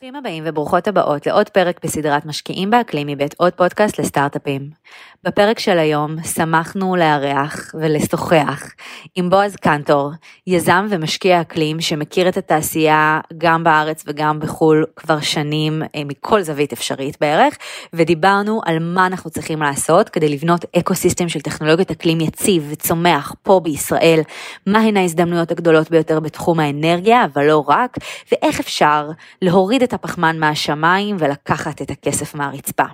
ברוכים הבאים וברוכות הבאות לעוד פרק בסדרת משקיעים באקלים מבית עוד פודקאסט לסטארט-אפים. בפרק של היום שמחנו לארח ולשוחח עם בועז קנטור, יזם ומשקיע אקלים שמכיר את התעשייה גם בארץ וגם בחו"ל כבר שנים אה, מכל זווית אפשרית בערך, ודיברנו על מה אנחנו צריכים לעשות כדי לבנות אקו סיסטם של טכנולוגיות אקלים יציב וצומח פה בישראל, מהן ההזדמנויות הגדולות ביותר בתחום האנרגיה, אבל לא רק, ואיך אפשר להוריד את הפחמן מהשמיים ולקחת את הכסף מהרצפה.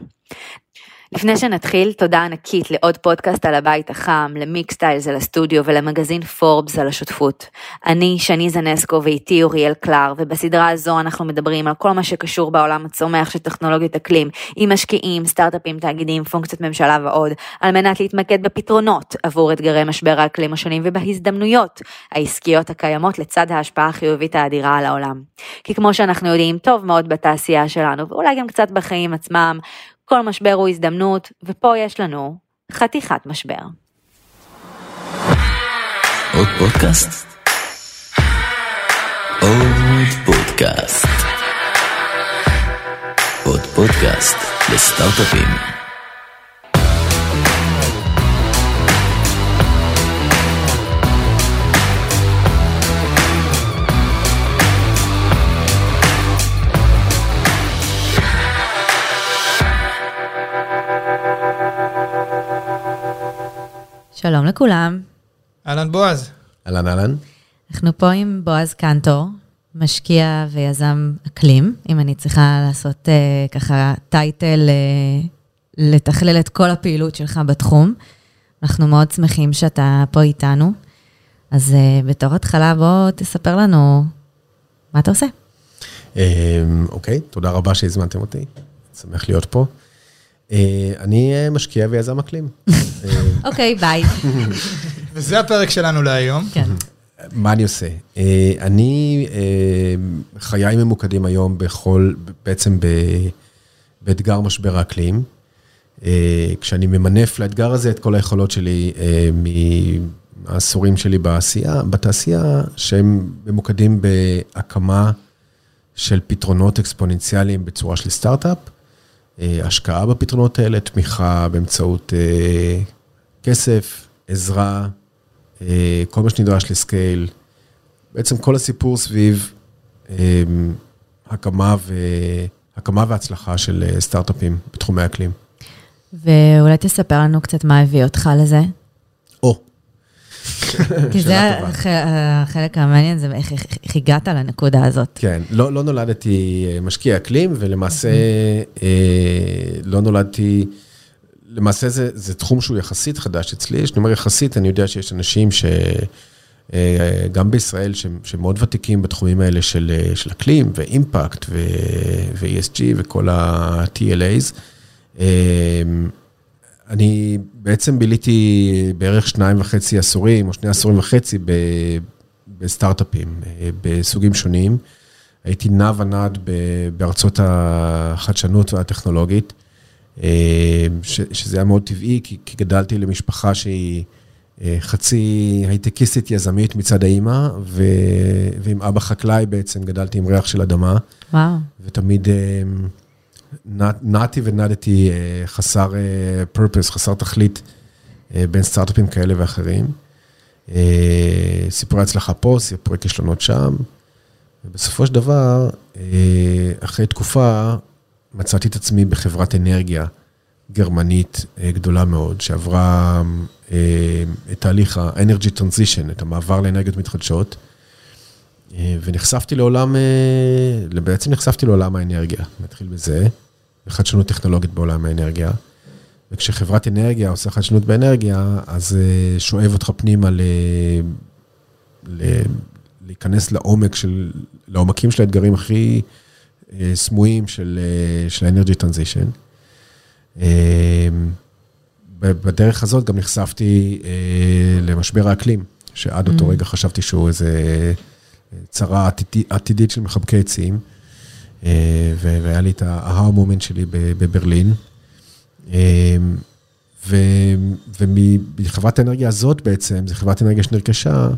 לפני שנתחיל, תודה ענקית לעוד פודקאסט על הבית החם, למיקסטיילס על הסטודיו ולמגזין פורבס על השותפות. אני שני זנסקו ואיתי אוריאל קלר, ובסדרה הזו אנחנו מדברים על כל מה שקשור בעולם הצומח של טכנולוגיות אקלים, עם משקיעים, סטארט-אפים, תאגידים, פונקציות ממשלה ועוד, על מנת להתמקד בפתרונות עבור אתגרי משבר האקלים השונים ובהזדמנויות העסקיות הקיימות לצד ההשפעה החיובית האדירה על העולם. כי כמו שאנחנו יודעים טוב מאוד בתעשייה שלנו, ואולי גם קצת בחיים עצמם, כל משבר הוא הזדמנות, ופה יש לנו חתיכת משבר. עוד פודקאסט? עוד פודקאסט. עוד פודקאסט לסטארט-אפים. שלום לכולם, אהלן בועז. אהלן אהלן. אנחנו פה עם בועז קנטור, משקיע ויזם אקלים, אם אני צריכה לעשות uh, ככה טייטל uh, לתכלל את כל הפעילות שלך בתחום. אנחנו מאוד שמחים שאתה פה איתנו. אז uh, בתור התחלה בוא תספר לנו מה אתה עושה. אמ, אוקיי, תודה רבה שהזמנתם אותי. שמח להיות פה. אה, אני אה, משקיע ויזם אקלים. אה, אוקיי, ביי. וזה הפרק שלנו להיום. כן. מה אני עושה? אני, חיי ממוקדים היום בכל, בעצם ב, באתגר משבר האקלים. כשאני ממנף לאתגר הזה את כל היכולות שלי מהעשורים שלי בעשייה, בתעשייה, שהם ממוקדים בהקמה של פתרונות אקספוננציאליים בצורה של סטארט-אפ, השקעה בפתרונות האלה, תמיכה באמצעות אה, כסף, עזרה, אה, כל מה שנדרש לסקייל. בעצם כל הסיפור סביב אה, הקמה, ו... הקמה והצלחה של אה, סטארט-אפים בתחומי האקלים. ואולי תספר לנו קצת מה הביא אותך לזה. או, כי זה החלק המעניין, זה איך הגעת לנקודה הזאת. כן, לא, לא נולדתי אה, משקיע אקלים, ולמעשה אה, לא נולדתי, למעשה זה, זה תחום שהוא יחסית חדש אצלי. כשאני אומר יחסית, אני יודע שיש אנשים ש... אה, גם בישראל, שהם, שמאוד ותיקים בתחומים האלה של, אה, של אקלים ואימפקט ו- ו-ESG וכל ה-TLAs. אני בעצם ביליתי בערך שניים וחצי עשורים, או שני עשורים וחצי ב- בסטארט-אפים, אה, בסוגים שונים. הייתי נע ונד בארצות החדשנות והטכנולוגית, אה, ש- שזה היה מאוד טבעי, כי, כי גדלתי למשפחה שהיא אה, חצי הייטקיסטית יזמית מצד האימא, ו- ועם אבא חקלאי בעצם גדלתי עם ריח של אדמה. וואו. ותמיד נעתי ונדתי אה, חסר פרפס, חסר תכלית אה, בין סטארט-אפים כאלה ואחרים. אה, סיפורי הצלחה פה, סיפורי כישלונות שם. ובסופו של דבר, אה, אחרי תקופה, מצאתי את עצמי בחברת אנרגיה גרמנית אה, גדולה מאוד, שעברה אה, את תהליך ה-Energy Transition, את המעבר לאנרגיות מתחדשות. אה, ונחשפתי לעולם, אה, בעצם נחשפתי לעולם האנרגיה, נתחיל בזה, בחדשנות טכנולוגית בעולם האנרגיה. וכשחברת אנרגיה עושה חדשנות באנרגיה, אז אה, שואב אותך פנימה ל... ל... להיכנס לעומק של, לעומקים של האתגרים הכי אה, סמויים של, אה, של האנרגי טרנזישן. בדרך הזאת גם נחשפתי למשבר האקלים, שעד אותו Mm. רגע חשבתי שהוא איזה צרה עתידית, של מחבקי עצים, והיה לי את ההר מומנט שלי בברלין. אה, ומחברת האנרגיה הזאת בעצם, זו חברת אנרגיה שנרכשה,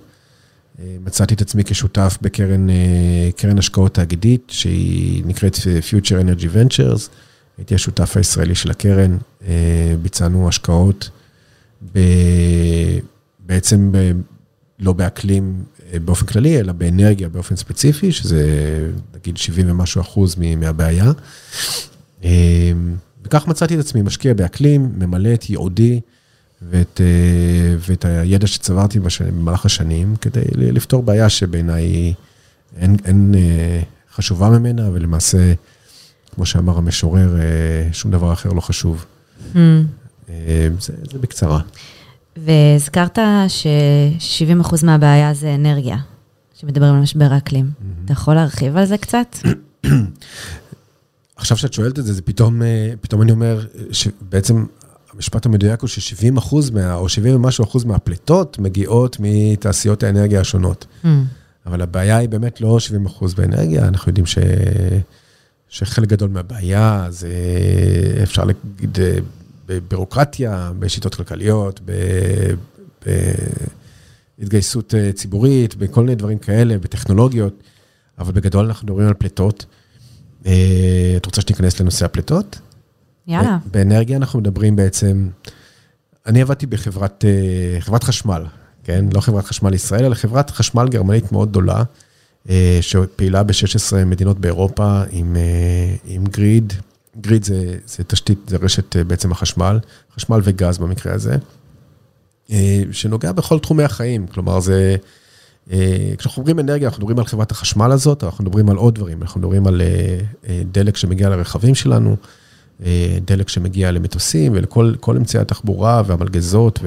אה, מצאתי את עצמי כשותף בקרן אה, קרן השקעות תאגידית, שהיא נקראת Future Energy Ventures. הייתי השותף הישראלי של הקרן, אה, ביצענו השקעות ב, בעצם ב, לא באקלים אה, באופן כללי, אלא באנרגיה באופן ספציפי, שזה נגיד 70 ומשהו אחוז מהבעיה. אה, וכך מצאתי את עצמי משקיע באקלים, ממלא את ייעודי ואת, אה, ואת הידע שצברתי במהלך השנים, כדי לפתור בעיה שבעיניי אין, אין אה, חשובה ממנה, ולמעשה, כמו שאמר המשורר, אה, שום דבר אחר לא חשוב. אה, זה, זה בקצרה. והזכרת ש-70% מהבעיה זה אנרגיה, שמדברים על משבר האקלים. אתה יכול להרחיב על זה קצת? עכשיו שאת שואלת את זה, זה פתאום, אה, פתאום אני אומר שבעצם המשפט המדויק הוא ש-70 אחוז מה, או 70 ומשהו אחוז מהפליטות מגיעות מתעשיות האנרגיה השונות. Hmm. אבל הבעיה היא באמת לא 70 אחוז באנרגיה, אנחנו יודעים ש... שחלק גדול מהבעיה זה, אפשר להגיד, אה, בבירוקרטיה, בשיטות כלכליות, בהתגייסות אה, ציבורית, בכל מיני דברים כאלה, בטכנולוגיות, אבל בגדול אנחנו מדברים על פליטות. אה, את רוצה שניכנס לנושא הפליטות? יאללה. באנרגיה אנחנו מדברים בעצם, אני עבדתי בחברת אה, חברת חשמל, כן? לא חברת חשמל ישראל, אלא חברת חשמל גרמנית מאוד גדולה, שפעילה ב-16 מדינות באירופה עם, עם גריד. גריד זה, זה תשתית, זה רשת אה, בעצם החשמל, חשמל וגז במקרה הזה, אה, שנוגע בכל תחומי החיים, כלומר זה... אה, כשאנחנו מדברים אנרגיה, אנחנו מדברים על חברת החשמל הזאת, אנחנו מדברים על עוד דברים, אנחנו מדברים על דלק שמגיע לרכבים שלנו, דלק שמגיע למטוסים ולכל כל אמצעי התחבורה והמלגזות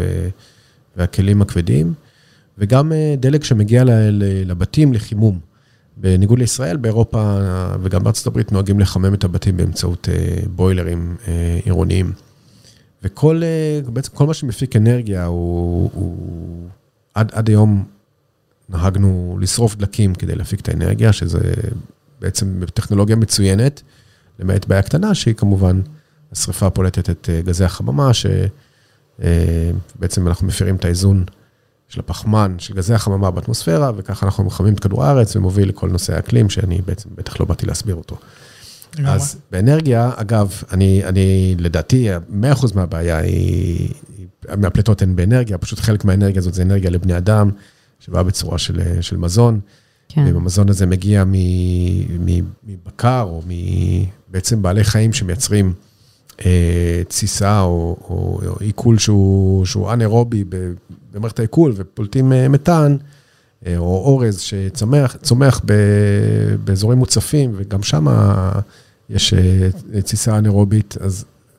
והכלים הכבדים, וגם דלק שמגיע לבתים לחימום. בניגוד לישראל, באירופה וגם בארצות הברית נוהגים לחמם את הבתים באמצעות אה, בוילרים אה, עירוניים. וכל, אה, בעצם כל מה שמפיק אנרגיה הוא, הוא עד, עד היום נהגנו לשרוף דלקים כדי להפיק את האנרגיה, שזה בעצם טכנולוגיה מצוינת, למעט בעיה קטנה, שהיא כמובן, השריפה פולטת את גזי החממה, שבעצם אנחנו מפרים את האיזון של הפחמן, של גזי החממה באטמוספירה, וככה אנחנו מחממים את כדור הארץ ומוביל לכל נושא האקלים, שאני בעצם בטח לא באתי להסביר אותו. אז באנרגיה, אגב, אני, אני לדעתי, 100% מהבעיה היא, מהפליטות הן באנרגיה, פשוט חלק מהאנרגיה הזאת זה אנרגיה לבני אדם, שבאה בצורה של, של מזון, כן. ואם המזון הזה מגיע מבקר, או בעצם בעלי חיים שמייצרים תסיסה או, או, או עיכול שהוא, שהוא אנאירובי במערכת העיכול ופולטים אה, מתאן, אה, או אורז שצומח באזורים מוצפים, וגם שם יש אה, תסיסה אנאירובית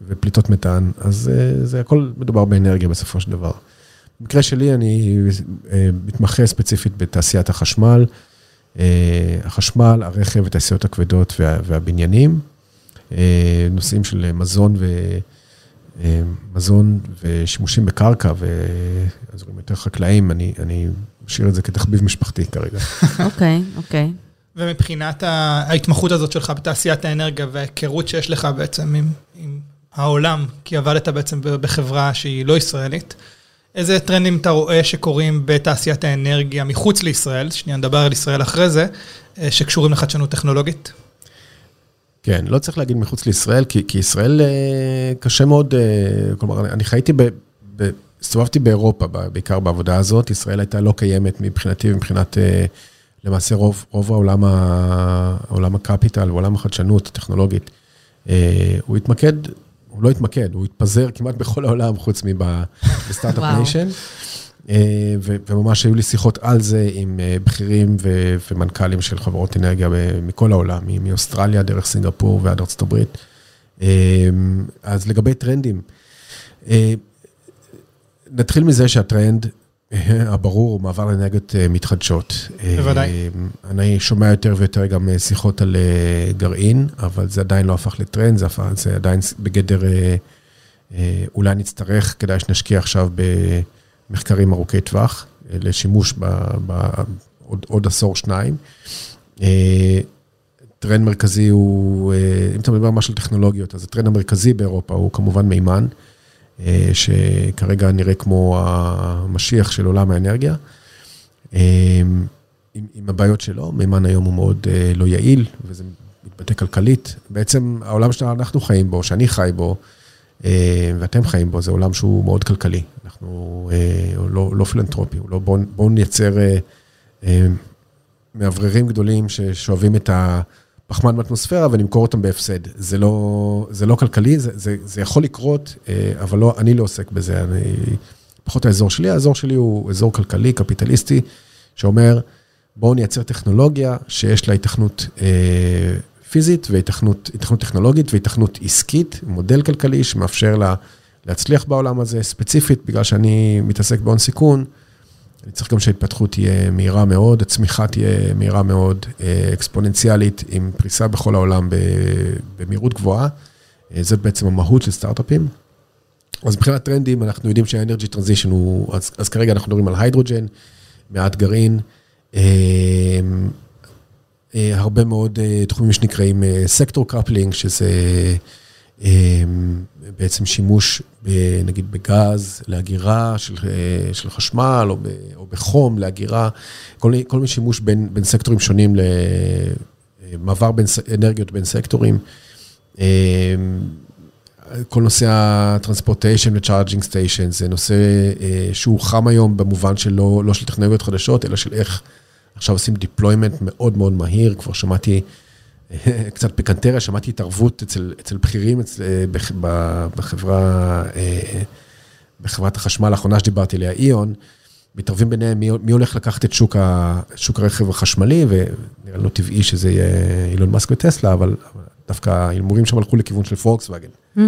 ופליטות מתאן, אז אה, זה הכל מדובר באנרגיה בסופו של דבר. במקרה שלי אני אה, מתמחה ספציפית בתעשיית החשמל, אה, החשמל, הרכב, התעשיות הכבדות וה, והבניינים, אה, נושאים של מזון ו... אה, מזון ושימושים בקרקע ואזורים יותר חקלאיים, אני, אני משאיר את זה כתחביב משפחתי כרגע. אוקיי, אוקיי. ומבחינת ה- ההתמחות הזאת שלך בתעשיית האנרגיה וההיכרות שיש לך בעצם עם, עם העולם, כי עבדת בעצם בחברה שהיא לא ישראלית, איזה טרנדים אתה רואה שקורים בתעשיית האנרגיה מחוץ לישראל, שנייה נדבר על ישראל אחרי זה, אה, שקשורים לחדשנות טכנולוגית? כן, לא צריך להגיד מחוץ לישראל, כי, כי ישראל אה, קשה מאוד, אה, כלומר, אני, חייתי, ב, ב, הסתובבתי באירופה, בעיקר בעבודה הזאת, ישראל הייתה לא קיימת מבחינתי, מבחינת אה, למעשה רוב, רוב העולם, ה, העולם ה capital ועולם החדשנות הטכנולוגית. הוא התמקד, הוא לא התמקד, הוא התפזר כמעט בכל העולם, חוץ מב startup nation. אה, וממש היו לי שיחות על זה עם אה, בכירים ומנכ"לים של חברות אנרגיה ב- מכל העולם, מאוסטרליה, דרך סינגפור ועד ארצות הברית. אה, אז לגבי טרנדים, אה, נתחיל מזה שהטרנד אה, הברור הוא מעבר לאנרגיות אה, מתחדשות. אה, בוודאי. אני שומע יותר ויותר גם אה, שיחות על אה, גרעין, אבל זה עדיין לא הפך לטרנד, זה, הפך, זה עדיין בגדר, אה, אה, אולי נצטרך, כדאי שנשקיע עכשיו במחקרים ארוכי טווח, אה, לשימוש ב, ב, עוד, עשור, שניים. אה, טרנד מרכזי הוא, אה, אם אתה מדבר ממש על טכנולוגיות, אז הטרנד המרכזי באירופה הוא כמובן מימן, שכרגע נראה כמו המשיח של עולם האנרגיה. עם, עם הבעיות שלו, מימן היום הוא מאוד לא יעיל, וזה מתבטא כלכלית. בעצם העולם שאנחנו חיים בו, שאני חי בו, ואתם חיים בו, זה עולם שהוא מאוד כלכלי. אנחנו uh, לא, לא פילנטרופי, לא, בואו בוא נייצר uh, מאווררים גדולים ששואבים את הפחמן באטמוספירה ונמכור אותם בהפסד. זה לא, זה לא כלכלי, זה, זה, זה יכול לקרות, אבל לא, אני לא עוסק בזה. אני, פחות האזור שלי, האזור שלי הוא אזור כלכלי, קפיטליסטי, שאומר, בואו נייצר טכנולוגיה שיש לה התכנות אה, פיזית והתכנות טכנולוגית והתכנות עסקית, מודל כלכלי שמאפשר לה להצליח בעולם הזה, ספציפית, בגלל שאני מתעסק בהון סיכון, אני צריך גם שההתפתחות תהיה מהירה מאוד, הצמיחה תהיה מהירה מאוד, אה, אקספוננציאלית, עם פריסה בכל העולם במהירות גבוהה. אה, זאת בעצם המהות של סטארט-אפים. אז מבחינת טרנדים, אנחנו יודעים שהאנרגי טרנזישן הוא, אז, אז כרגע אנחנו מדברים על היידרוג'ן, מעט גרעין, אה, הרבה מאוד אה, תחומים שנקראים sector coupling, שזה בעצם שימוש, נגיד בגז לאגירה של, של חשמל, או, ב, או בחום לאגירה, כל, כל מיני שימוש בין, בין סקטורים שונים, למעבר בין אנרגיות בין סקטורים. כל נושא ה transportation ו charging station, זה נושא שהוא חם היום במובן של לא, לא של טכנולוגיות חדשות, אלא של איך עכשיו עושים deployment מאוד מאוד מהיר, כבר שמעתי קצת פיקנטריה, שמעתי התערבות אצל, אצל בכירים אצל, בחברה, אה, בחברת החשמל האחרונה שדיברתי עליה, איון, מתערבים ביניהם מי, מי הולך לקחת את שוק, ה, שוק הרכב החשמלי, ונראה לנו טבעי שזה יהיה אילון מאסק וטסלה, אבל דווקא ההימורים שם הלכו לכיוון של פולקסווגן. Mm.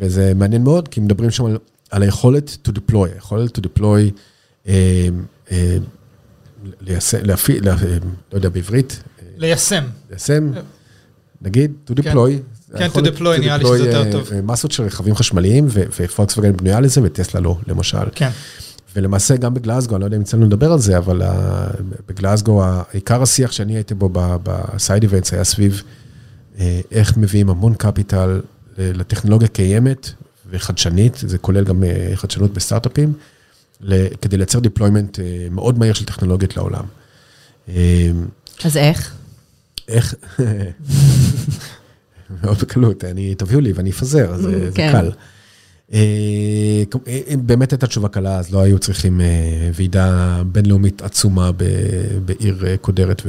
וזה מעניין מאוד, כי מדברים שם על, על היכולת to deploy, היכולת to deploy, אה, אה, ליישם, להפעיל, לה, לא יודע בעברית. ליישם. ליישם, נגיד, to deploy. כן, to deploy, נראה לי שזה יותר טוב. מסות של רכבים חשמליים, ופולקסווגן בנויה לזה, וטסלה לא, למשל. כן. ולמעשה גם בגלאזגו, אני לא יודע אם יצא לנו לדבר על זה, אבל בגלאזגו, עיקר השיח שאני הייתי בו בסייד איבנטס היה סביב איך מביאים המון קפיטל לטכנולוגיה קיימת וחדשנית, זה כולל גם חדשנות בסטארט-אפים. כדי לייצר deployment אה, מאוד מהיר של טכנולוגיות לעולם. אה, אז איך? איך? מאוד בקלות, אני, תביאו לי ואני אפזר, אז זה כן. קל. אה, אם באמת הייתה תשובה קלה, אז לא היו צריכים ועידה בינלאומית עצומה בעיר קודרת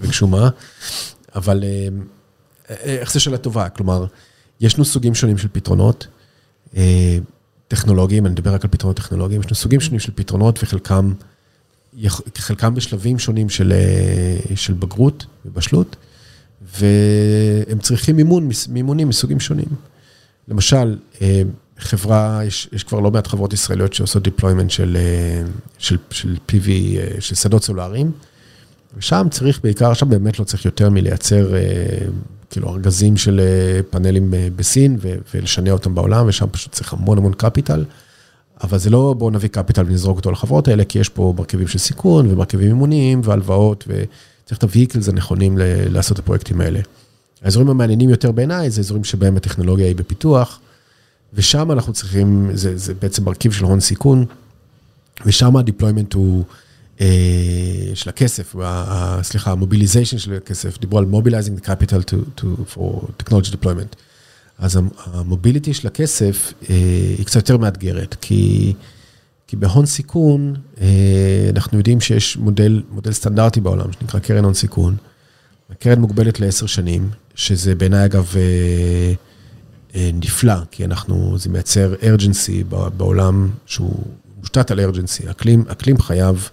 וגשומה, אבל איך זה שאלה טובה? כלומר, ישנו סוגים שונים של פתרונות. טכנולוגיים, אני מדבר רק על פתרונות טכנולוגיים, יש לנו סוגים שונים של פתרונות וחלקם חלקם בשלבים שונים של, אה, של בגרות ובשלות, והם צריכים מימון, מימונים מסוגים שונים. למשל, אה, חברה, יש, יש כבר לא מעט חברות ישראליות שעושות deployment של, אה, של, של PV, של שדות סולאריים, ושם צריך בעיקר, שם באמת לא צריך יותר מלייצר כאילו ארגזים של אה, פאנלים אה, בסין ולשנע אותם בעולם, ושם פשוט צריך המון המון קפיטל. אבל זה לא בואו נביא קפיטל ונזרוק אותו לחברות האלה, כי יש פה מרכיבים של סיכון ומרכיבים אימוניים והלוואות, וצריך את הוויקלס הנכונים לעשות את הפרויקטים האלה. האזורים המעניינים יותר בעיניי זה אזורים שבהם הטכנולוגיה היא בפיתוח, ושם אנחנו צריכים, זה, זה בעצם מרכיב של הון סיכון, ושם ה deployment הוא... אה, של הכסף, סליחה, ה mobilization של הכסף, דיברו על mobilizing capital to, to, for technology deployment. אז ה mobility של הכסף אה, היא קצת יותר מאתגרת, כי, כי בהון סיכון, אה, אנחנו יודעים שיש מודל, מודל סטנדרטי בעולם, שנקרא קרן הון סיכון. הקרן מוגבלת לעשר שנים, שזה בעיניי אגב נפלא, כי אנחנו, זה מייצר urgency בעולם שהוא מושתת על urgency. אקלים, אקלים חייב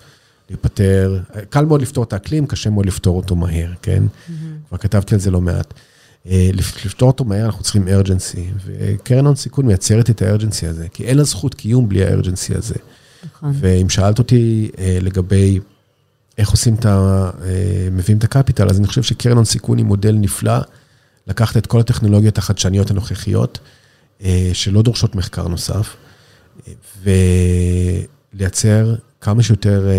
להיפטר, קל מאוד לפתור את האקלים, קשה מאוד לפתור אותו מהר, כן? Mm-hmm. כבר כתבתי על זה לא מעט. אה, לפתור אותו מהר אנחנו צריכים ארג'נסי, וקרן הון סיכון מייצרת את הארג'נסי הזה, כי אין לה זכות קיום בלי הארג'נסי הזה. נכון. ואם שאלת אותי אה, לגבי איך עושים את ה... אה, מביאים את הקפיטל, אז אני חושב שקרן הון סיכון היא מודל נפלא, לקחת את כל הטכנולוגיות החדשניות הנוכחיות, שלא דורשות מחקר נוסף, ולייצר כמה שיותר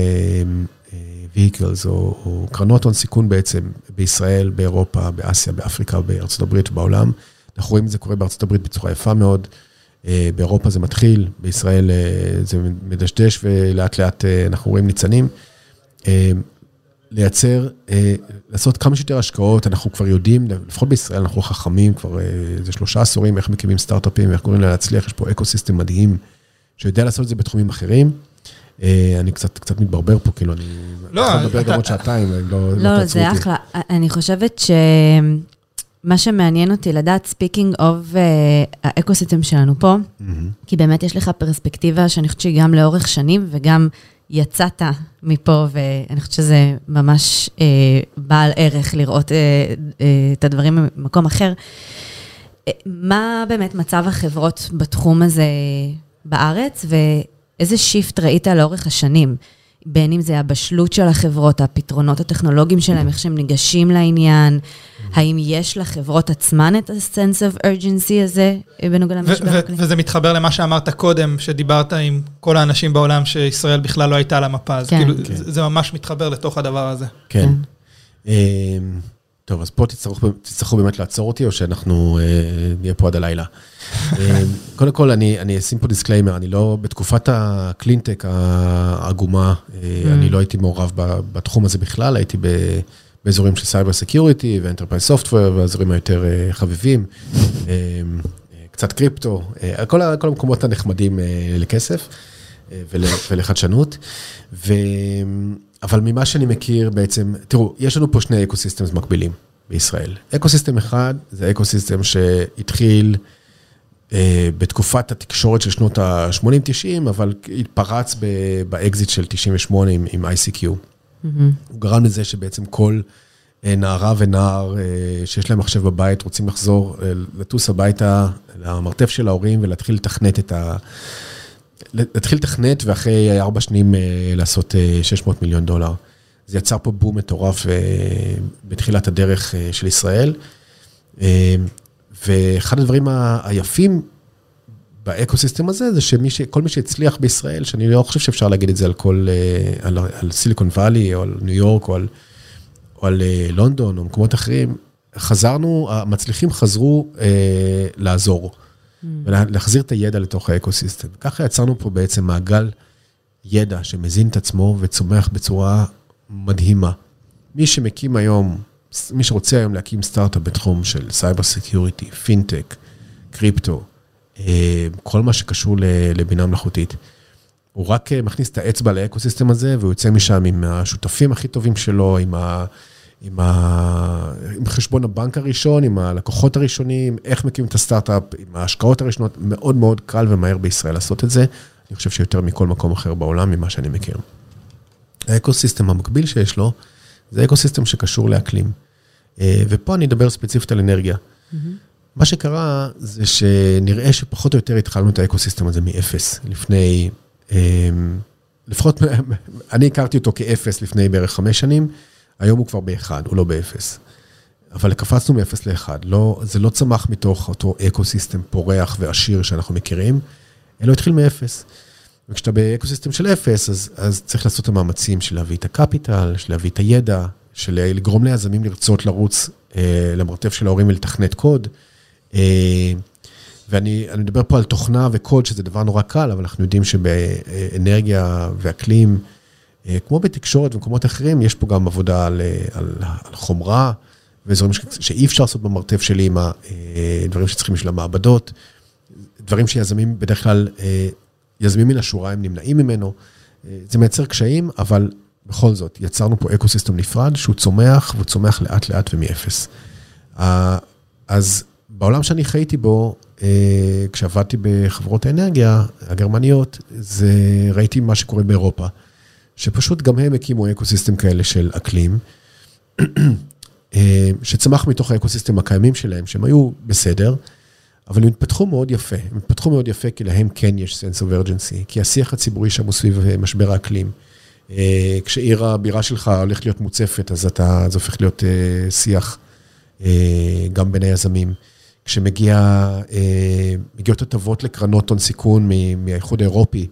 uh, vehicles או, או קרנות הון סיכון בעצם בישראל, באירופה, באסיה, באפריקה, בארצות הברית ובעולם. אנחנו רואים את זה קורה בארצות הברית בצורה יפה מאוד. Uh, באירופה זה מתחיל, בישראל זה מדשדש ולאט לאט אנחנו רואים ניצנים. אה, לייצר, אה, לעשות כמה שיותר השקעות, אנחנו כבר יודעים, לפחות בישראל אנחנו חכמים כבר איזה שלושה עשורים, איך מקימים סטארט-אפים, איך גורמים לה להצליח, יש פה eco מדהים, שיודע לעשות את זה בתחומים אחרים. אני קצת, קצת מתברבר פה, כאילו, אני לא, יכול לדבר גם עוד שעתיים, לא, לא, לא זה אחלה. אני חושבת ש... מה שמעניין אותי לדעת, speaking of האקוסיסטם שלנו פה, mm-hmm. כי באמת יש לך פרספקטיבה שאני חושבת שהיא גם לאורך שנים וגם יצאת מפה, ואני חושבת שזה ממש אה, בעל ערך לראות אה, אה, את הדברים במקום אחר. אה, מה באמת מצב החברות בתחום הזה בארץ, ואיזה shift ראית לאורך השנים? בין אם זה הבשלות של החברות, הפתרונות הטכנולוגיים שלהם, איך שהם ניגשים לעניין, האם יש לחברות עצמן את ה-sense of urgency הזה בנוגע למשבר האקלים? וזה מתחבר למה שאמרת קודם, שדיברת עם כל האנשים בעולם שישראל בכלל לא הייתה על המפה, אז כן. כאילו, כן. זה ממש מתחבר לתוך הדבר הזה. כן. כן. טוב, אז פה תצטרכו, תצטרכו באמת לעצור אותי, או שאנחנו אה, נהיה פה עד הלילה. אה, קודם כל, אני, אני אשים פה disclaimer, אני לא, בתקופת הקלינטק העגומה, אה, mm. אני לא הייתי מעורב בתחום הזה בכלל, הייתי ב, באזורים של cyber security ו enterprise software, והאזורים היותר אה, חביבים, אה, קצת קריפטו, אה, כל, כל המקומות הנחמדים אה, לכסף אה, ול, ולחדשנות. ו... אבל ממה שאני מכיר בעצם, תראו, יש לנו פה שני ecosystems מקבילים בישראל. אקוסיסטם אחד זה אקוסיסטם שהתחיל אה, בתקופת התקשורת של שנות ה-80-90, אבל התפרץ באקזיט של 98 עם, עם ICQ. Mm-hmm. הוא גרם לזה שבעצם כל אה, נערה ונער אה, שיש להם מחשב בבית רוצים לחזור, אה, לטוס הביתה למרתף של ההורים ולהתחיל לתכנת את ה... להתחיל לתכנת ואחרי ארבע שנים אה, לעשות 600 אה, מיליון דולר. זה יצר פה בום מטורף אה, בתחילת הדרך של ישראל. ואחד הדברים היפים באקוסיסטם הזה, זה שכל מי שהצליח בישראל, שאני לא חושב שאפשר להגיד את זה על כל, על, על סיליקון וואלי, או על ניו יורק, או על, או על לונדון, או מקומות אחרים, חזרנו, המצליחים חזרו אה, לעזור. ולהחזיר את הידע לתוך האקוסיסטם. ככה יצרנו פה בעצם מעגל ידע שמזין את עצמו וצומח בצורה מדהימה. מי שמקים היום, מי שרוצה היום להקים סטארט-אפ בתחום של cyber security, פינטק, קריפטו, אה, כל מה שקשור לבינה מלאכותית, הוא רק אה, מכניס את האצבע לאקוסיסטם הזה, והוא יוצא משם עם השותפים הכי טובים שלו, עם ה... עם, ה... עם חשבון הבנק הראשון, עם הלקוחות הראשונים, איך מקימים את הסטארט-אפ, עם ההשקעות הראשונות, מאוד מאוד קל ומהר בישראל לעשות את זה. אני חושב שיותר מכל מקום אחר בעולם, ממה שאני מכיר. האקוסיסטם המקביל שיש לו, זה אקוסיסטם שקשור לאקלים. אה, ופה אני אדבר ספציפית על אנרגיה. Mm-hmm. מה שקרה זה שנראה שפחות או יותר התחלנו את האקוסיסטם הזה מאפס, לפני, אה, לפחות, אני הכרתי אותו כאפס לפני בערך חמש שנים. היום הוא כבר באחד, הוא לא באפס. אבל קפצנו מאפס לאחד. לא, זה לא צמח מתוך אותו אקו-סיסטם פורח ועשיר שאנחנו מכירים, אלא התחיל מאפס. וכשאתה באקו-סיסטם של אפס, אז, אז צריך לעשות את המאמצים של להביא את הקפיטל, של להביא את הידע, של לגרום ליזמים לרצות לרוץ אה, למרתף של ההורים ולתכנת קוד. אה, ואני מדבר פה על תוכנה וקוד, שזה דבר נורא קל, אבל אנחנו יודעים שבאנרגיה ואקלים, כמו בתקשורת ומקומות אחרים, יש פה גם עבודה על, אה, על, על חומרה ואזורים שאי אפשר לעשות במרתף שלי עם הדברים אה, שצריכים בשביל המעבדות, דברים שיזמים בדרך כלל, יזמים מן השורה הם נמנעים ממנו. זה מייצר קשיים, אבל בכל זאת, יצרנו פה אקו-סיסטם נפרד שהוא צומח, והוא צומח לאט לאט ומאפס. אז בעולם שאני חייתי בו, כשעבדתי בחברות האנרגיה הגרמניות, זה ראיתי מה שקורה באירופה. שפשוט גם הם הקימו אקוסיסטם כאלה של אקלים, אה, שצמח מתוך האקוסיסטם הקיימים שלהם, שהם היו בסדר, אבל הם התפתחו מאוד יפה. הם התפתחו מאוד יפה כי להם כן יש sense of urgency, כי השיח הציבורי שם הוא סביב אה, משבר האקלים. אה, כשעיר הבירה שלך הולכת להיות מוצפת, אז אתה, זה הופך להיות שיח גם בין היזמים. כשמגיעות הטבות לקרנות הון סיכון מהאיחוד האירופי,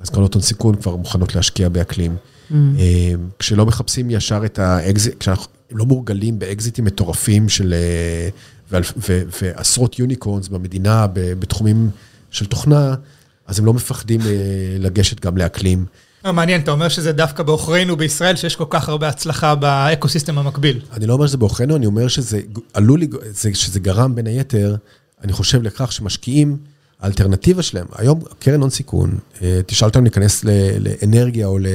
אז קרנות הון סיכון כבר מוכנות להשקיע באקלים. Mm. אה, כשלא מחפשים ישר את האקזיט, כשאנחנו לא מורגלים באקזיטים מטורפים של, אה, ועשרות unicorns במדינה בתחומים של תוכנה, אז הם לא מפחדים אה, לגשת גם לאקלים. לא, מעניין, אתה אומר שזה דווקא בעוכרינו בישראל, שיש כל כך הרבה הצלחה באקוסיסטם המקביל. אני לא אומר שזה בעוכרינו, אני אומר שזה עלול, שזה גרם בין היתר, אני חושב לכך שמשקיעים, האלטרנטיבה שלהם, היום קרן הון סיכון, אה, תשאל אותם להיכנס לאנרגיה או, ל,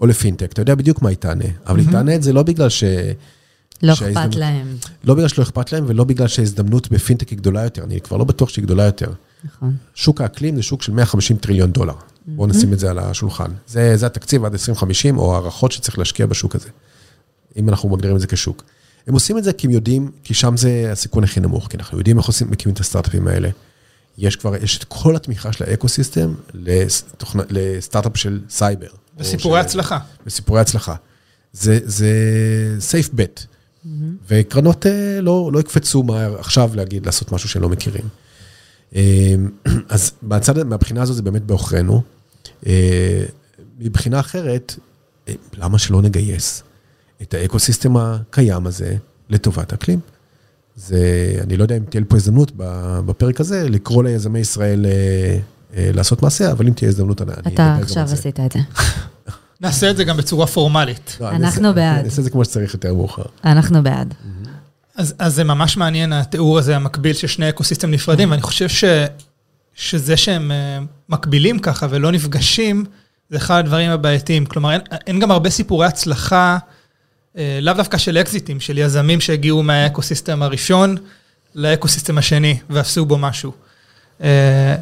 או לפינטק, אתה יודע בדיוק מה היא תענה, אבל היא תענה את זה לא בגלל ש... לא אכפת להם. לא בגלל שלא אכפת להם ולא בגלל שההזדמנות בפינטק היא גדולה יותר, אני כבר לא בטוח שהיא גדולה יותר. נכון. שוק האקלים זה שוק של 150 טריליון דולר. בואו נשים את זה על השולחן. זה, זה התקציב עד 2050, או הערכות שצריך להשקיע בשוק הזה, אם אנחנו מגדירים את זה כשוק. הם עושים את זה כי הם יודעים, כי שם זה הסיכון הכי נמוך, כי אנחנו יודעים איך עושים, מקימים את הסטארט-אפים האלה. יש כבר, יש את כל התמיכה של האקו-סיסטם לתוכנ- לסטארט-אפ של סייבר. וסיפורי של- הצלחה. וסיפורי הצלחה. זה, זה safe bet. וקרנות אה, לא, לא יקפצו מהר עכשיו להגיד, לעשות משהו שהם לא מכירים. אה, אז מהצד, מהבחינה הזו זה באמת בעוכרינו. אה, מבחינה אחרת, אה, למה שלא נגייס את האקוסיסטם הקיים הזה לטובת האקלים? זה, אני לא יודע אם תהיה לי פה הזדמנות ב- בפרק הזה לקרוא ליזמי ישראל אה, אה, לעשות מעשה, אבל אם תהיה הזדמנות, אני... אתה אדבר גם עכשיו על זה. עשית את זה. נעשה את זה גם בצורה פורמלית. לא, אנחנו בעד. אני אעשה את זה כמו שצריך יותר מאוחר. אנחנו בעד. אז, אז זה ממש מעניין, התיאור הזה המקביל של שני אקוסיסטם נפרדים, ואני חושב ש, שזה שהם אה, מקבילים ככה ולא נפגשים, זה אחד הדברים הבעייתיים. כלומר, אין, אין גם הרבה סיפורי הצלחה, לאו דווקא של אקזיטים, של יזמים שהגיעו מהאקוסיסטם הראשון לאקוסיסטם השני ועשו בו משהו. אה,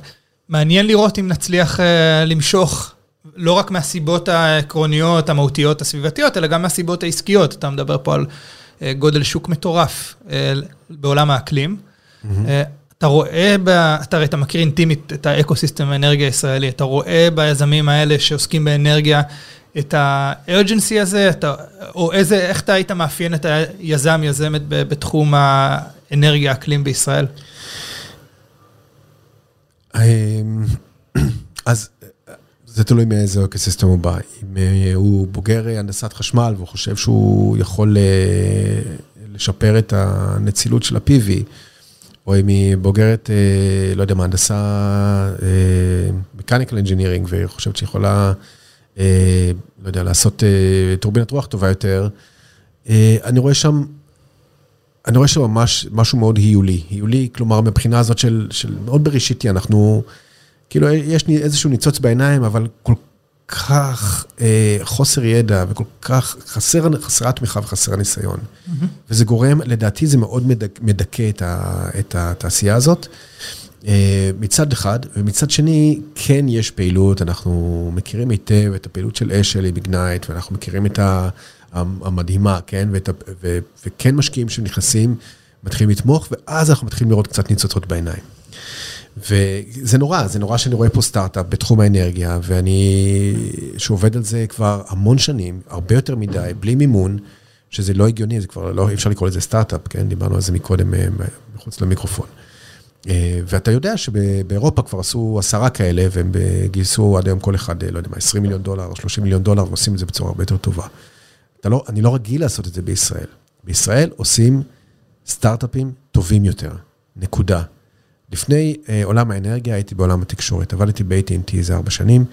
מעניין לראות אם נצליח אה, למשוך לא רק מהסיבות העקרוניות, המהותיות, הסביבתיות, אלא גם מהסיבות העסקיות. אתה מדבר פה על אה, גודל שוק מטורף אה, בעולם האקלים. אה, אתה רואה, ב, אתה הרי אתה מכיר אינטימית את האקוסיסטם האנרגיה הישראלי, אתה רואה ביזמים האלה שעוסקים באנרגיה את ה-urgency הזה, אתה, או איזה, איך אתה היית מאפיין את היזם, יזמת בתחום האנרגיה האקלים בישראל? אמ, אז זה תלוי מאיזה אקוסיסטם הוא בא. אם אה, הוא בוגר אה, הנדסת חשמל והוא חושב שהוא יכול אה, לשפר את הנצילות של ה-PV, או אם היא בוגרת, לא יודע מה, הנדסה, mechanical engineering, והיא חושבת שהיא יכולה, לא יודע, לעשות אה, טורבינת רוח טובה יותר, אה, אני רואה שם אני רואה שממש משהו מאוד היולי. היולי, כלומר, מבחינה הזאת של, של מאוד בראשיתי, אנחנו, כאילו, יש לי איזשהו ניצוץ בעיניים, אבל כל כך אה, חוסר ידע וכל כך חסר, חסרה תמיכה וחסר ניסיון. Mm-hmm. וזה גורם, לדעתי זה מאוד מדכ, מדכא את, ה, את התעשייה הזאת. אה, מצד אחד, ומצד שני, כן יש פעילות, אנחנו מכירים היטב את הפעילות של אשל עם איגנייט, ואנחנו מכירים את. המדהימה, כן? ואת, ו, וכן משקיעים שנכנסים, מתחילים לתמוך, ואז אנחנו מתחילים לראות קצת ניצוצות בעיניים. וזה נורא, זה נורא שאני רואה פה סטארט-אפ בתחום האנרגיה, ואני, שעובד על זה כבר המון שנים, הרבה יותר מדי, בלי מימון, שזה לא הגיוני, זה כבר לא, אי אפשר לקרוא לזה סטארט-אפ, כן? דיברנו על זה מקודם, מחוץ למיקרופון. ואתה יודע שבאירופה כבר עשו עשרה כאלה, והם גייסו עד היום כל אחד, לא יודע מה, 20 מיליון דולר, 30 מיליון דולר, ועושים את זה בצורה הרבה יותר טובה. לא, אני לא רגיל לעשות את זה בישראל. בישראל עושים סטארט-אפים טובים יותר, נקודה. לפני אה, עולם האנרגיה הייתי בעולם התקשורת, עבדתי ב-AT&T איזה ארבע שנים,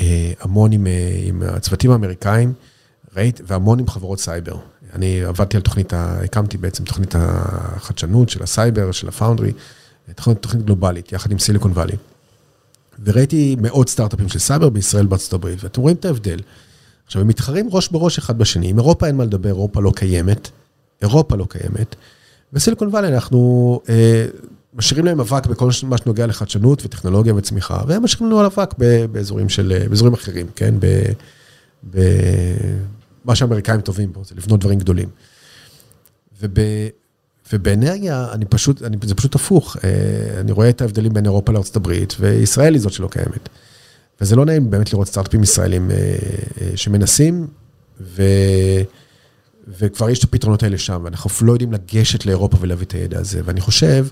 אה, המון עם, אה, עם הצוותים האמריקאים, ראית, והמון עם חברות סייבר. אני עבדתי על תוכנית, ה, הקמתי בעצם תוכנית החדשנות של הסייבר, של ה Foundry, תוכנית, תוכנית גלובלית, יחד עם Silicon Valley. וראיתי מאות סטארט-אפים של סייבר בישראל בארצות הברית, ואתם רואים את ההבדל. עכשיו, הם מתחרים ראש בראש אחד בשני. עם אירופה אין מה לדבר, אירופה לא קיימת. אירופה לא קיימת. בסיליקון וואלי אנחנו אה, משאירים להם אבק בכל מה שנוגע לחדשנות וטכנולוגיה וצמיחה, והם משאירים לנו על אבק באזורים, של, באזורים אחרים, כן? ב, ב, שהאמריקאים טובים בו, זה לבנות דברים גדולים. וב, ובאנרגיה, אני פשוט, אני, זה פשוט הפוך. אה, אני רואה את ההבדלים בין אירופה הברית, וישראל היא זאת שלא קיימת. וזה לא נעים באמת לראות סטארט-אפים ישראלים שמנסים, ו... וכבר יש את הפתרונות האלה שם, ואנחנו לא יודעים לגשת לאירופה ולהביא את הידע הזה. ואני חושב,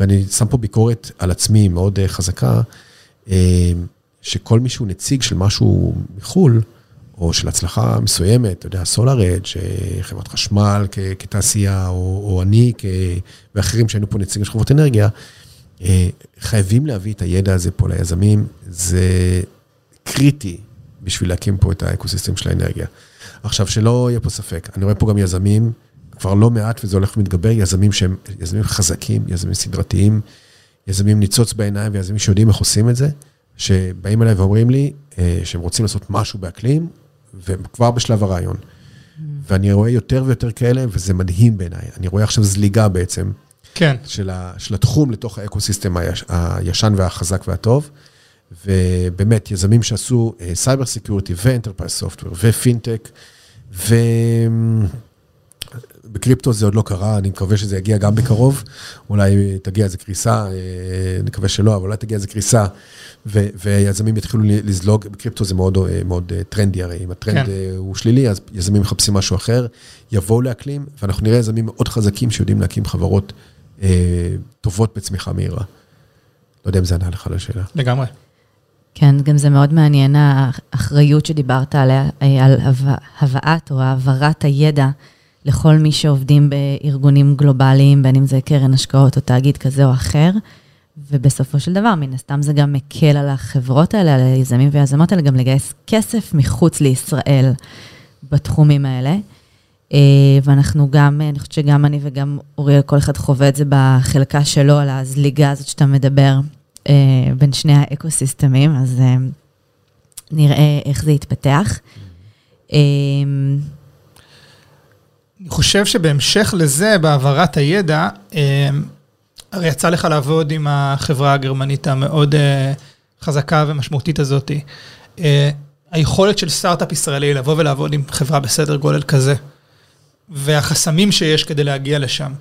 ואני שם פה ביקורת על עצמי מאוד חזקה, שכל מי שהוא נציג של משהו מחו"ל, או של הצלחה מסוימת, אתה יודע, סולאר אדג', חברת חשמל כתעשייה, או, או אני כ... ואחרים שהיינו פה נציגים של חברות אנרגיה, חייבים להביא את הידע הזה פה ליזמים, זה קריטי בשביל להקים פה את האקוסיסטם של האנרגיה. עכשיו, שלא יהיה פה ספק, אני רואה פה גם יזמים, כבר לא מעט, וזה הולך ומתגבר, יזמים שהם יזמים חזקים, יזמים סדרתיים, יזמים ניצוץ בעיניים ויזמים שיודעים איך עושים את זה, שבאים אליי ואומרים לי אה, שהם רוצים לעשות משהו באקלים, וכבר בשלב הרעיון. ואני רואה יותר ויותר כאלה, וזה מדהים בעיניי. אני רואה עכשיו זליגה בעצם, כן. של, ה, של התחום לתוך האקוסיסטם היש, הישן והחזק והטוב. ובאמת, יזמים שעשו cyber security ו enterprise software ופינטק, ובקריפטו זה עוד לא קרה, אני מקווה שזה יגיע גם בקרוב, אולי תגיע איזה קריסה, אה, נקווה שלא, אבל אולי תגיע איזה קריסה, ו- ויזמים יתחילו לזלוג, בקריפטו זה מאוד, אה, מאוד אה, טרנדי הרי, אם הטרנד כן. הוא שלילי, אז יזמים מחפשים משהו אחר, יבואו לאקלים, ואנחנו נראה יזמים מאוד חזקים שיודעים להקים חברות אה, טובות בצמיחה מהירה. לא יודע אם זה ענה לך על השאלה. לגמרי. כן, גם זה מאוד מעניין, האחריות שדיברת עליה, על הבא- הבאת או העברת הידע לכל מי שעובדים בארגונים גלובליים, בין אם זה קרן השקעות או תאגיד כזה או אחר, ובסופו של דבר, מן הסתם זה גם מקל על החברות האלה, על היזמים והיזמות האלה, גם לגייס כסף מחוץ לישראל בתחומים האלה. אה, ואנחנו גם, אני חושבת שגם אני וגם אוריאל, כל אחד חווה את זה בחלקה שלו, על הזליגה הזאת שאתה מדבר אה, בין שני האקוסיסטמים, אז אה, נראה איך זה יתפתח. אני חושב שבהמשך לזה, בהעברת הידע, אה, הרי יצא לך לעבוד עם החברה הגרמנית המאוד אה, חזקה ומשמעותית הזאת. אה, היכולת של סטארט-אפ ישראלי לבוא ולעבוד עם חברה בסדר גודל כזה, והחסמים שיש כדי להגיע לשם.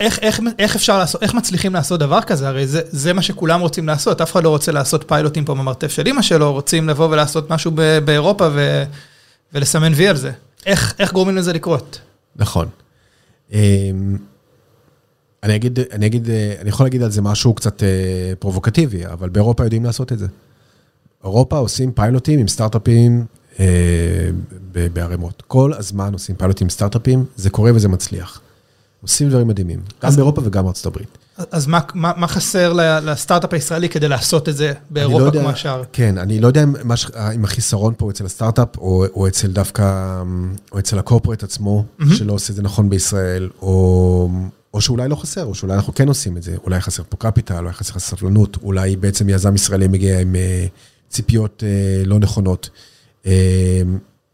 איך, איך, איך אפשר לעשות, איך מצליחים לעשות דבר כזה? הרי זה, זה מה שכולם רוצים לעשות, אף אחד לא רוצה לעשות פיילוטים פה במרתף של אמא שלו, רוצים לבוא ולעשות משהו ב- באירופה ו, ולסמן וי על זה. איך, איך גורמים לזה לקרות? נכון. אמ, אני אגיד, אני אגיד, אני יכול להגיד על זה משהו קצת אה, פרובוקטיבי, אבל באירופה יודעים לעשות את זה. אירופה עושים פיילוטים עם סטארט-אפים אה, בערימות. כל הזמן עושים פיילוטים עם סטארט-אפים, זה קורה וזה מצליח. עושים דברים מדהימים, גם באירופה וגם בארצות הברית. אז מה, מה, מה חסר לסטארט-אפ הישראלי כדי לעשות את זה לא באירופה יודע- כמו השאר? כן, אני לא יודע אם, מה ש- אם החיסרון פה אצל הסטארט-אפ, או, או אצל דווקא, או אצל הקורפרט עצמו, מהמם. שלא עושה את זה נכון בישראל, או, או שאולי לא חסר, או שאולי אנחנו כן עושים את זה, אולי חסר פה capital, אולי חסר סבלנות, אולי בעצם יזם ישראלי מגיע עם אה, ציפיות אה, לא נכונות. אה,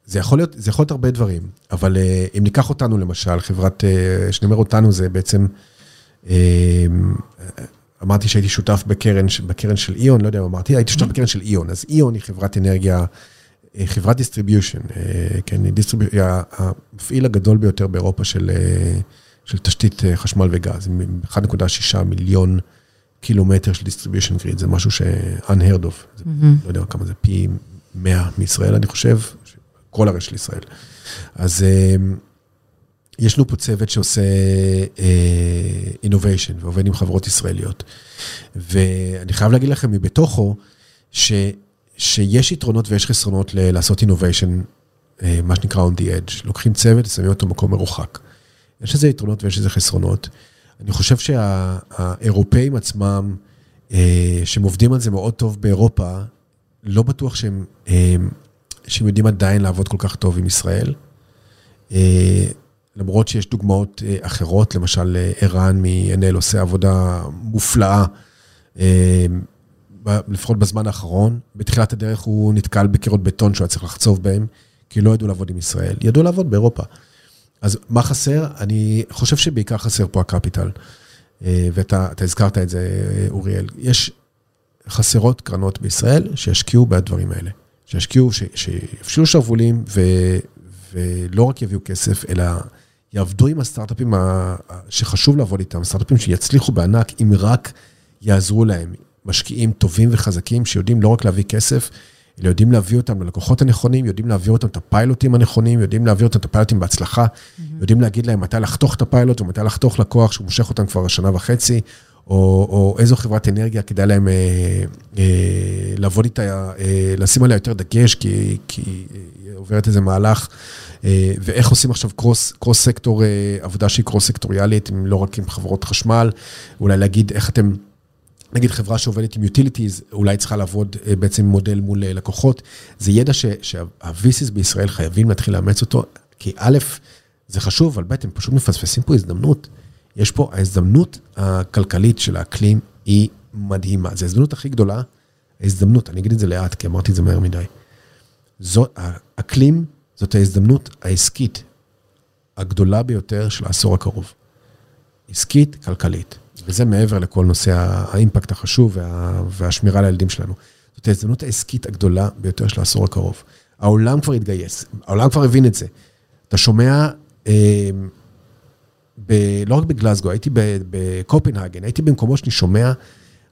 זה יכול להיות, זה יכול להיות הרבה דברים, אבל אה, אם ניקח אותנו למשל, חברת, אה, כשאני אומר אותנו זה בעצם, אה, אמרתי שהייתי שותף בקרן, בקרן של איון, לא יודע מה אמרתי, הייתי שותף בקרן של איון, אז איון היא חברת אנרגיה, אה, חברת distribution, כן, היא distrib... המפעיל הגדול ביותר באירופה של, אה, של תשתית אה, חשמל וגז, עם 1.6 מיליון קילומטר של distribution grid, זה משהו ש-unheard of, זה, לא יודע כמה זה, פי 100 מישראל, אני חושב, כל הרשת של ישראל. אז אה, יש לנו פה צוות שעושה innovation ועובד עם חברות ישראליות. ואני חייב להגיד לכם מבתוכו, ש, שיש יתרונות ויש חסרונות ל- לעשות אינוביישן, מה שנקרא on the edge. לוקחים צוות, שמים אותו במקום מרוחק. יש לזה יתרונות ויש לזה חסרונות. אני חושב שהאירופאים עצמם, אה, שהם עובדים על זה מאוד טוב באירופה, לא בטוח שהם, אה, שהם יודעים עדיין לעבוד כל כך טוב עם ישראל. אה, למרות שיש דוגמאות אה, אחרות, למשל אה, ערן מ-NL עושה עבודה מופלאה, אה, לפחות בזמן האחרון. בתחילת הדרך הוא נתקל בקירות בטון שהוא היה צריך לחצוב בהם, כי לא ידעו לעבוד עם ישראל, ידעו לעבוד באירופה. אז מה חסר? אני חושב שבעיקר חסר פה הקפיטל. ואתה אתה הזכרת את זה, אוריאל. יש חסרות קרנות בישראל שישקיעו בדברים האלה. שישקיעו, ש- שיפשילו שרוולים ו, ולא רק יביאו כסף, אלא יעבדו עם הסטארט-אפים ה- שחשוב לעבוד איתם, סטארט-אפים שיצליחו בענק אם רק יעזרו להם. משקיעים טובים וחזקים שיודעים לא רק להביא כסף, אלא יודעים להביא אותם ללקוחות הנכונים, יודעים להעביר אותם את הפיילוטים הנכונים, יודעים להעביר אותם את הפיילוטים בהצלחה, יודעים להגיד להם מתי לחתוך את הפיילוט ומתי לחתוך לקוח שהוא מושך אותם כבר שנה וחצי, או, או איזו חברת אנרגיה כדאי להם אה, אה, לעבוד איתה, אה, לשים עליה יותר דגש, כי, כי היא עוברת איזה מהלך, אה, ואיך עושים עכשיו קרוס, קרוס סקטור, אה, עבודה שהיא קרוס סקטוריאלית, לא רק עם חברות חשמל, אולי להגיד איך אתם נגיד חברה שעובדת עם utilities, אולי צריכה לעבוד אה, בעצם מודל מול אה, לקוחות. זה ידע שה-VCs בישראל חייבים להתחיל לאמץ אותו, כי א', זה חשוב, אבל ב', הם פשוט מפספסים פה הזדמנות. יש פה, ההזדמנות הכלכלית של האקלים היא מדהימה. זו ההזדמנות הכי גדולה, ההזדמנות, אני אגיד את זה לאט, כי אמרתי את זה מהר מדי. זו, האקלים זאת ההזדמנות העסקית הגדולה ביותר של העשור הקרוב. עסקית, כלכלית. וזה מעבר לכל נושא האימפקט החשוב וה, והשמירה על הילדים שלנו. זאת ההזדמנות העסקית הגדולה ביותר של העשור הקרוב. העולם כבר התגייס, העולם כבר הבין את זה. אתה שומע, אה, ב, לא רק בגלסגו, הייתי בקופנהגן, הייתי במקומות שאני שומע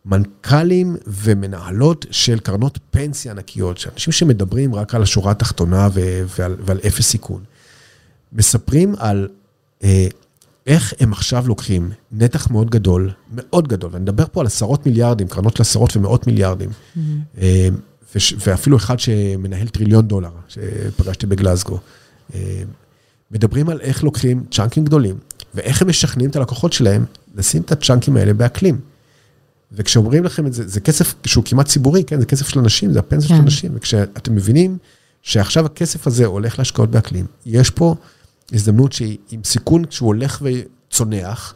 מנכ"לים ומנהלות של קרנות פנסיה ענקיות, שאנשים שמדברים רק על השורה התחתונה ו, ועל, ועל אפס סיכון. מספרים על אה, איך הם עכשיו לוקחים נתח מאוד גדול, מאוד גדול, ואני מדבר פה על עשרות מיליארדים, קרנות של עשרות ומאות מיליארדים, mm-hmm. אה, ואפילו אחד שמנהל טריליון דולר, שפגשתי בגלסגו. אה, מדברים על איך לוקחים צ'אנקים גדולים, ואיך הם משכנעים את הלקוחות שלהם לשים את הצ'אנקים האלה באקלים. וכשאומרים לכם את זה, זה כסף שהוא כמעט ציבורי, כן? זה כסף של אנשים, זה הפנסיה כן. של אנשים. וכשאתם מבינים שעכשיו הכסף הזה הולך להשקעות באקלים, יש פה הזדמנות שהיא עם סיכון שהוא הולך וצונח,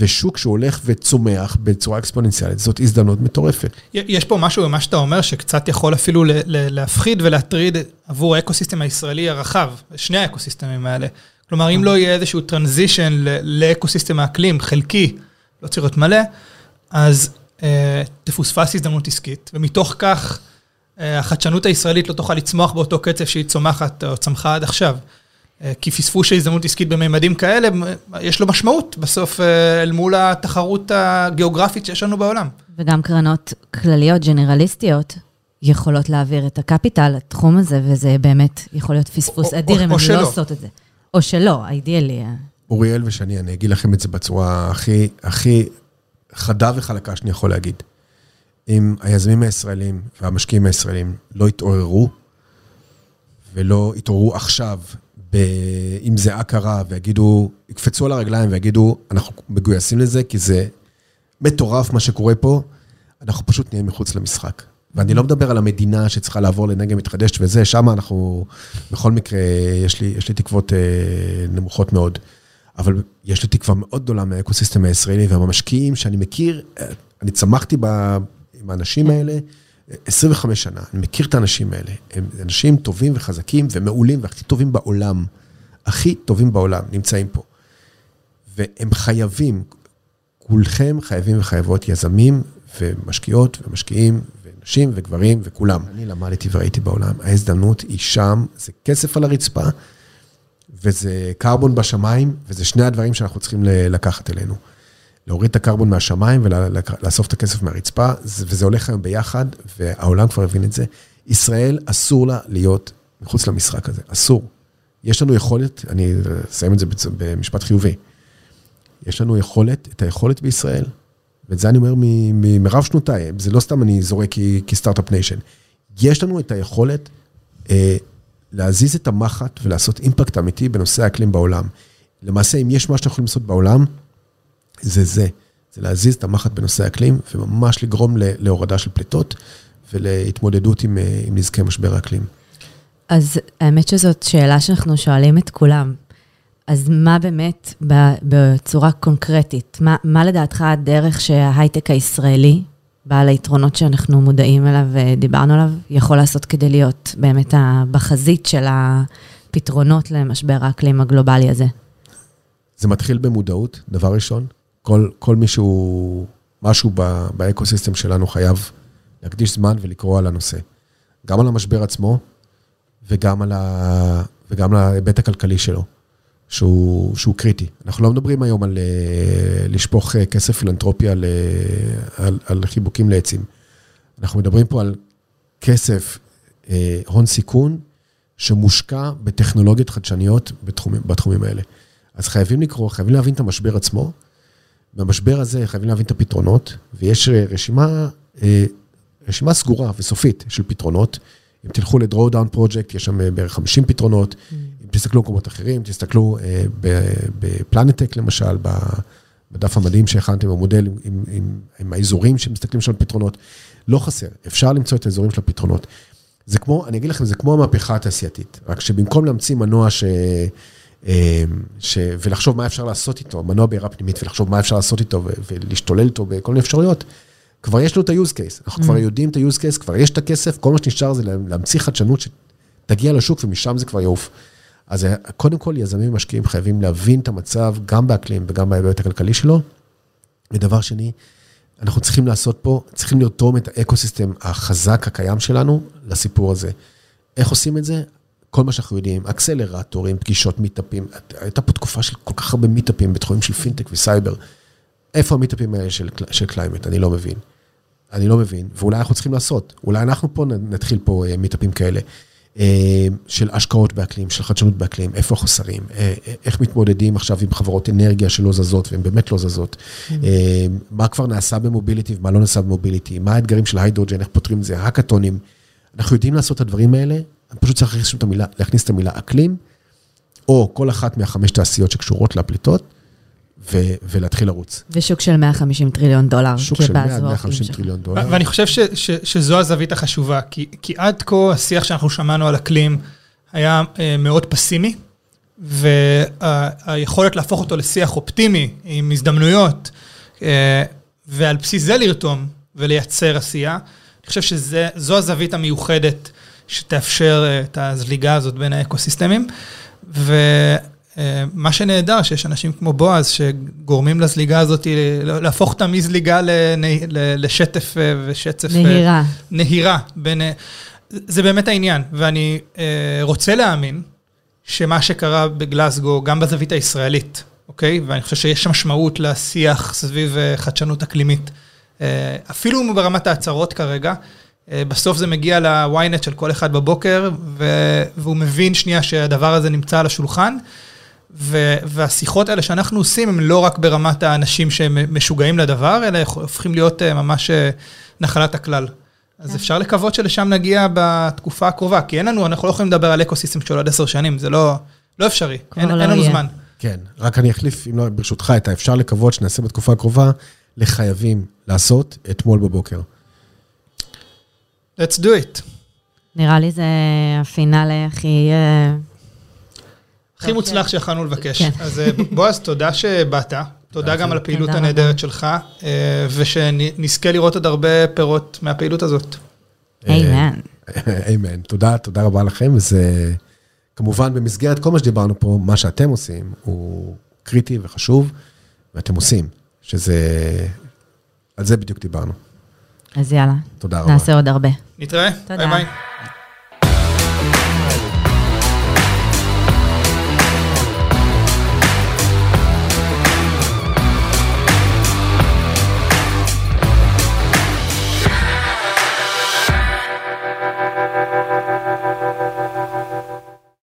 ושוק שהוא הולך וצומח בצורה אקספוננציאלית, זאת הזדמנות מטורפת. יש פה משהו במה שאתה אומר, שקצת יכול אפילו להפחיד ולהטריד עבור האקוסיסטם הישראלי הרחב, שני האקוסיסטמים האלה. כלומר, אם לא יהיה איזשהו transition לאקוסיסטם האקלים חלקי, לא צריך להיות מלא, אז אה, תפוספס הזדמנות עסקית, ומתוך כך אה, החדשנות הישראלית לא תוכל לצמוח באותו קצב שהיא צומחת או צמחה עד עכשיו. אה, כי פספוס של הזדמנות עסקית בממדים כאלה, יש לו משמעות בסוף אה, אל מול התחרות הגיאוגרפית שיש לנו בעולם. וגם קרנות כלליות, ג'נרליסטיות, יכולות להעביר את הקפיטל לתחום הזה, וזה באמת יכול להיות פספוס או, אדיר אם הן לא עושות את זה. או שלא, האידיאלי. אוריאל ושני, אני אגיד לכם את זה בצורה הכי, הכי חדה וחלקה שאני יכול להגיד. אם היזמים הישראלים והמשקיעים הישראלים לא יתעוררו, ולא יתעוררו עכשיו עם זיעה קרה, ויגידו, יקפצו על הרגליים ויגידו, אנחנו מגויסים לזה, כי זה מטורף מה שקורה פה, אנחנו פשוט נהיה מחוץ למשחק. ואני לא מדבר על המדינה שצריכה לעבור לאנרגיה מתחדשת וזה, שם אנחנו, בכל מקרה, יש לי, יש לי תקוות אה, נמוכות מאוד. אבל יש לי תקווה מאוד גדולה מהאקוסיסטם הישראלי והמשקיעים שאני מכיר, אה, אני צמחתי ב, עם האנשים האלה 25 שנה, אני מכיר את האנשים האלה, הם אנשים טובים וחזקים ומעולים והכי טובים בעולם, הכי טובים בעולם נמצאים פה. והם חייבים, כולכם חייבים וחייבות יזמים ומשקיעות ומשקיעים ונשים וגברים וכולם. אני למדתי וראיתי בעולם, ההזדמנות היא שם, זה כסף על הרצפה. וזה קרבון בשמיים, וזה שני הדברים שאנחנו צריכים לקחת אלינו. להוריד את הקרבון מהשמיים ולאסוף את הכסף מהרצפה, וזה הולך היום ביחד, והעולם כבר הבין את זה. ישראל, אסור לה להיות מחוץ למשחק הזה, אסור. יש לנו יכולת, אני אסיים את זה במשפט חיובי, יש לנו יכולת, את היכולת בישראל, ואת זה אני אומר מרב שנותיי, זה לא סתם אני זורק כ start-up nation. יש לנו את היכולת אה, להזיז את המחט ולעשות אימפקט אמיתי בנושא האקלים בעולם. למעשה, אם יש מה שאנחנו יכולים לעשות בעולם, זה זה. זה להזיז את המחט בנושא האקלים, וממש לגרום להורדה של פליטות ולהתמודדות עם, אה, עם נזקי משבר האקלים. אז האמת שזאת שאלה שאנחנו שואלים את כולם. אז מה באמת, בצורה קונקרטית, מה, מה לדעתך הדרך שההייטק הישראלי בעל היתרונות שאנחנו מודעים אליו ודיברנו עליו, יכול לעשות כדי להיות באמת בחזית של הפתרונות למשבר האקלים הגלובלי הזה? זה מתחיל במודעות, דבר ראשון. כל, כל מישהו, משהו באקוסיסטם שלנו חייב להקדיש זמן ולקרוא על הנושא. גם על המשבר עצמו וגם על ההיבט הכלכלי שלו. שהוא, שהוא קריטי. אנחנו לא מדברים היום על uh, לשפוך uh, כסף פילנטרופי על, על, על חיבוקים לעצים. אנחנו מדברים פה על כסף, uh, הון סיכון, שמושקע בטכנולוגיות חדשניות בתחומים, בתחומים האלה. אז חייבים לקרוא, חייבים להבין את המשבר עצמו. במשבר הזה חייבים להבין את הפתרונות, ויש רשימה, רשימה סגורה וסופית של פתרונות. אם תלכו ל-Drawdown Project, יש שם בערך 50 פתרונות. Mm. תסתכלו במקומות אחרים, תסתכלו בפלנטק למשל, בדף המדהים שהכנתם, המודל עם, עם, עם, עם האזורים שמסתכלים שם על פתרונות. לא חסר, אפשר למצוא את האזורים של הפתרונות. זה כמו, אני אגיד לכם, זה כמו המהפכה התעשייתית, רק שבמקום להמציא מנוע ש... אה, ש... ולחשוב מה אפשר לעשות איתו, מנוע בעירה פנימית, ולחשוב מה אפשר לעשות איתו ו... ולהשתולל איתו בכל מיני אפשרויות, כבר יש לו את ה-use case, אנחנו כבר יודעים את ה-use case, כבר יש את הכסף, כל מה שנשאר זה להמציא חדשנות שתגיע לשוק ומשם זה כבר יעוף. אז אה, קודם כל, יזמים ומשקיעים חייבים להבין את המצב, גם באקלים וגם בהיבט הכלכלי שלו. ודבר שני, אנחנו צריכים לעשות פה, צריכים לרתום את האקו-סיסטם החזק הקיים שלנו לסיפור הזה. איך עושים את זה? כל מה שאנחנו יודעים, אקסלרטורים, פגישות, מיטאפים, הייתה פה תקופה של כל כך הרבה מיטאפים בתחומים של פינטק וסייבר. איפה המיטאפים האלה של, של climate? אני לא מבין. אני לא מבין, ואולי אנחנו צריכים לעשות, אולי אנחנו פה נתחיל פה אה, מיטאפים כאלה. אה, של השקעות באקלים, של חדשנות באקלים, איפה החוסרים, אה, איך מתמודדים עכשיו עם חברות אנרגיה שלא זזות, והן באמת לא זזות, mm-hmm. מה כבר נעשה ב mobility ומה לא נעשה ב mobility, מה האתגרים של hydrogen, איך פותרים את זה, האקתונים. אנחנו יודעים לעשות את הדברים האלה, אני פשוט צריך להכניס את המילה, להכניס את המילה אקלים, או כל אחת מהחמש תעשיות שקשורות לפליטות, ו- ולהתחיל לרוץ. ושוק של 150 טריליון דולר. שוק של 150 טריליון דולר. ואני חושב ש- ש- שזו הזווית החשובה, כי, כי עד כה השיח שאנחנו שמענו על אקלים היה אה, מאוד פסימי, והיכולת וה- להפוך אותו לשיח אופטימי עם הזדמנויות, אה, ועל בסיס זה לרתום ולייצר עשייה, אני חושב שזו הזווית המיוחדת שתאפשר אה, את הזליגה הזאת בין האקוסיסטמים. ו- מה שנהדר, שיש אנשים כמו בועז, שגורמים לזליגה הזאת, להפוך אותה מזליגה לשטף אה, ושצף. אה, נהירה. נהירה. בין, זה באמת העניין, ואני רוצה להאמין שמה שקרה בגלסגו, גם בזווית הישראלית, אוקיי? ואני חושב שיש משמעות לשיח סביב חדשנות אקלימית. אפילו ברמת ההצהרות כרגע, בסוף זה מגיע ל-ynet של כל אחד בבוקר, והוא מבין שנייה שהדבר הזה נמצא על השולחן. והשיחות האלה שאנחנו עושים, הם לא רק ברמת האנשים שהם משוגעים לדבר, אלא הופכים להיות אה, ממש אה, נחלת הכלל. אז כן. אפשר לקוות שלשם נגיע בתקופה הקרובה, כי אין לנו, אנחנו לא יכולים לדבר על אקו-סיסטם של עוד עשר שנים, זה לא, לא אפשרי, אין, לא אין לנו זמן. כן, רק אני אחליף, אם לא, ברשותך, את האפשר לקוות שנעשה בתקופה הקרובה, לחייבים לעשות אתמול בבוקר. Let's do it. נראה לי זה הפינאלה הכי... אה, הכי מוצלח שיכולנו לבקש. כן. אז אה, בועז, תודה שבאת. תודה גם על הפעילות הנהדרת שלך, אה, ושנזכה לראות עוד הרבה פירות מהפעילות הזאת. אמן. אמן. תודה, תודה רבה לכם, וזה כמובן במסגרת כל מה שדיברנו פה, מה שאתם עושים הוא קריטי וחשוב, ואתם עושים, שזה, על זה בדיוק דיברנו. אז יאללה. תודה רבה. נעשה עוד הרבה. נתראה. תודה. ביי ביי.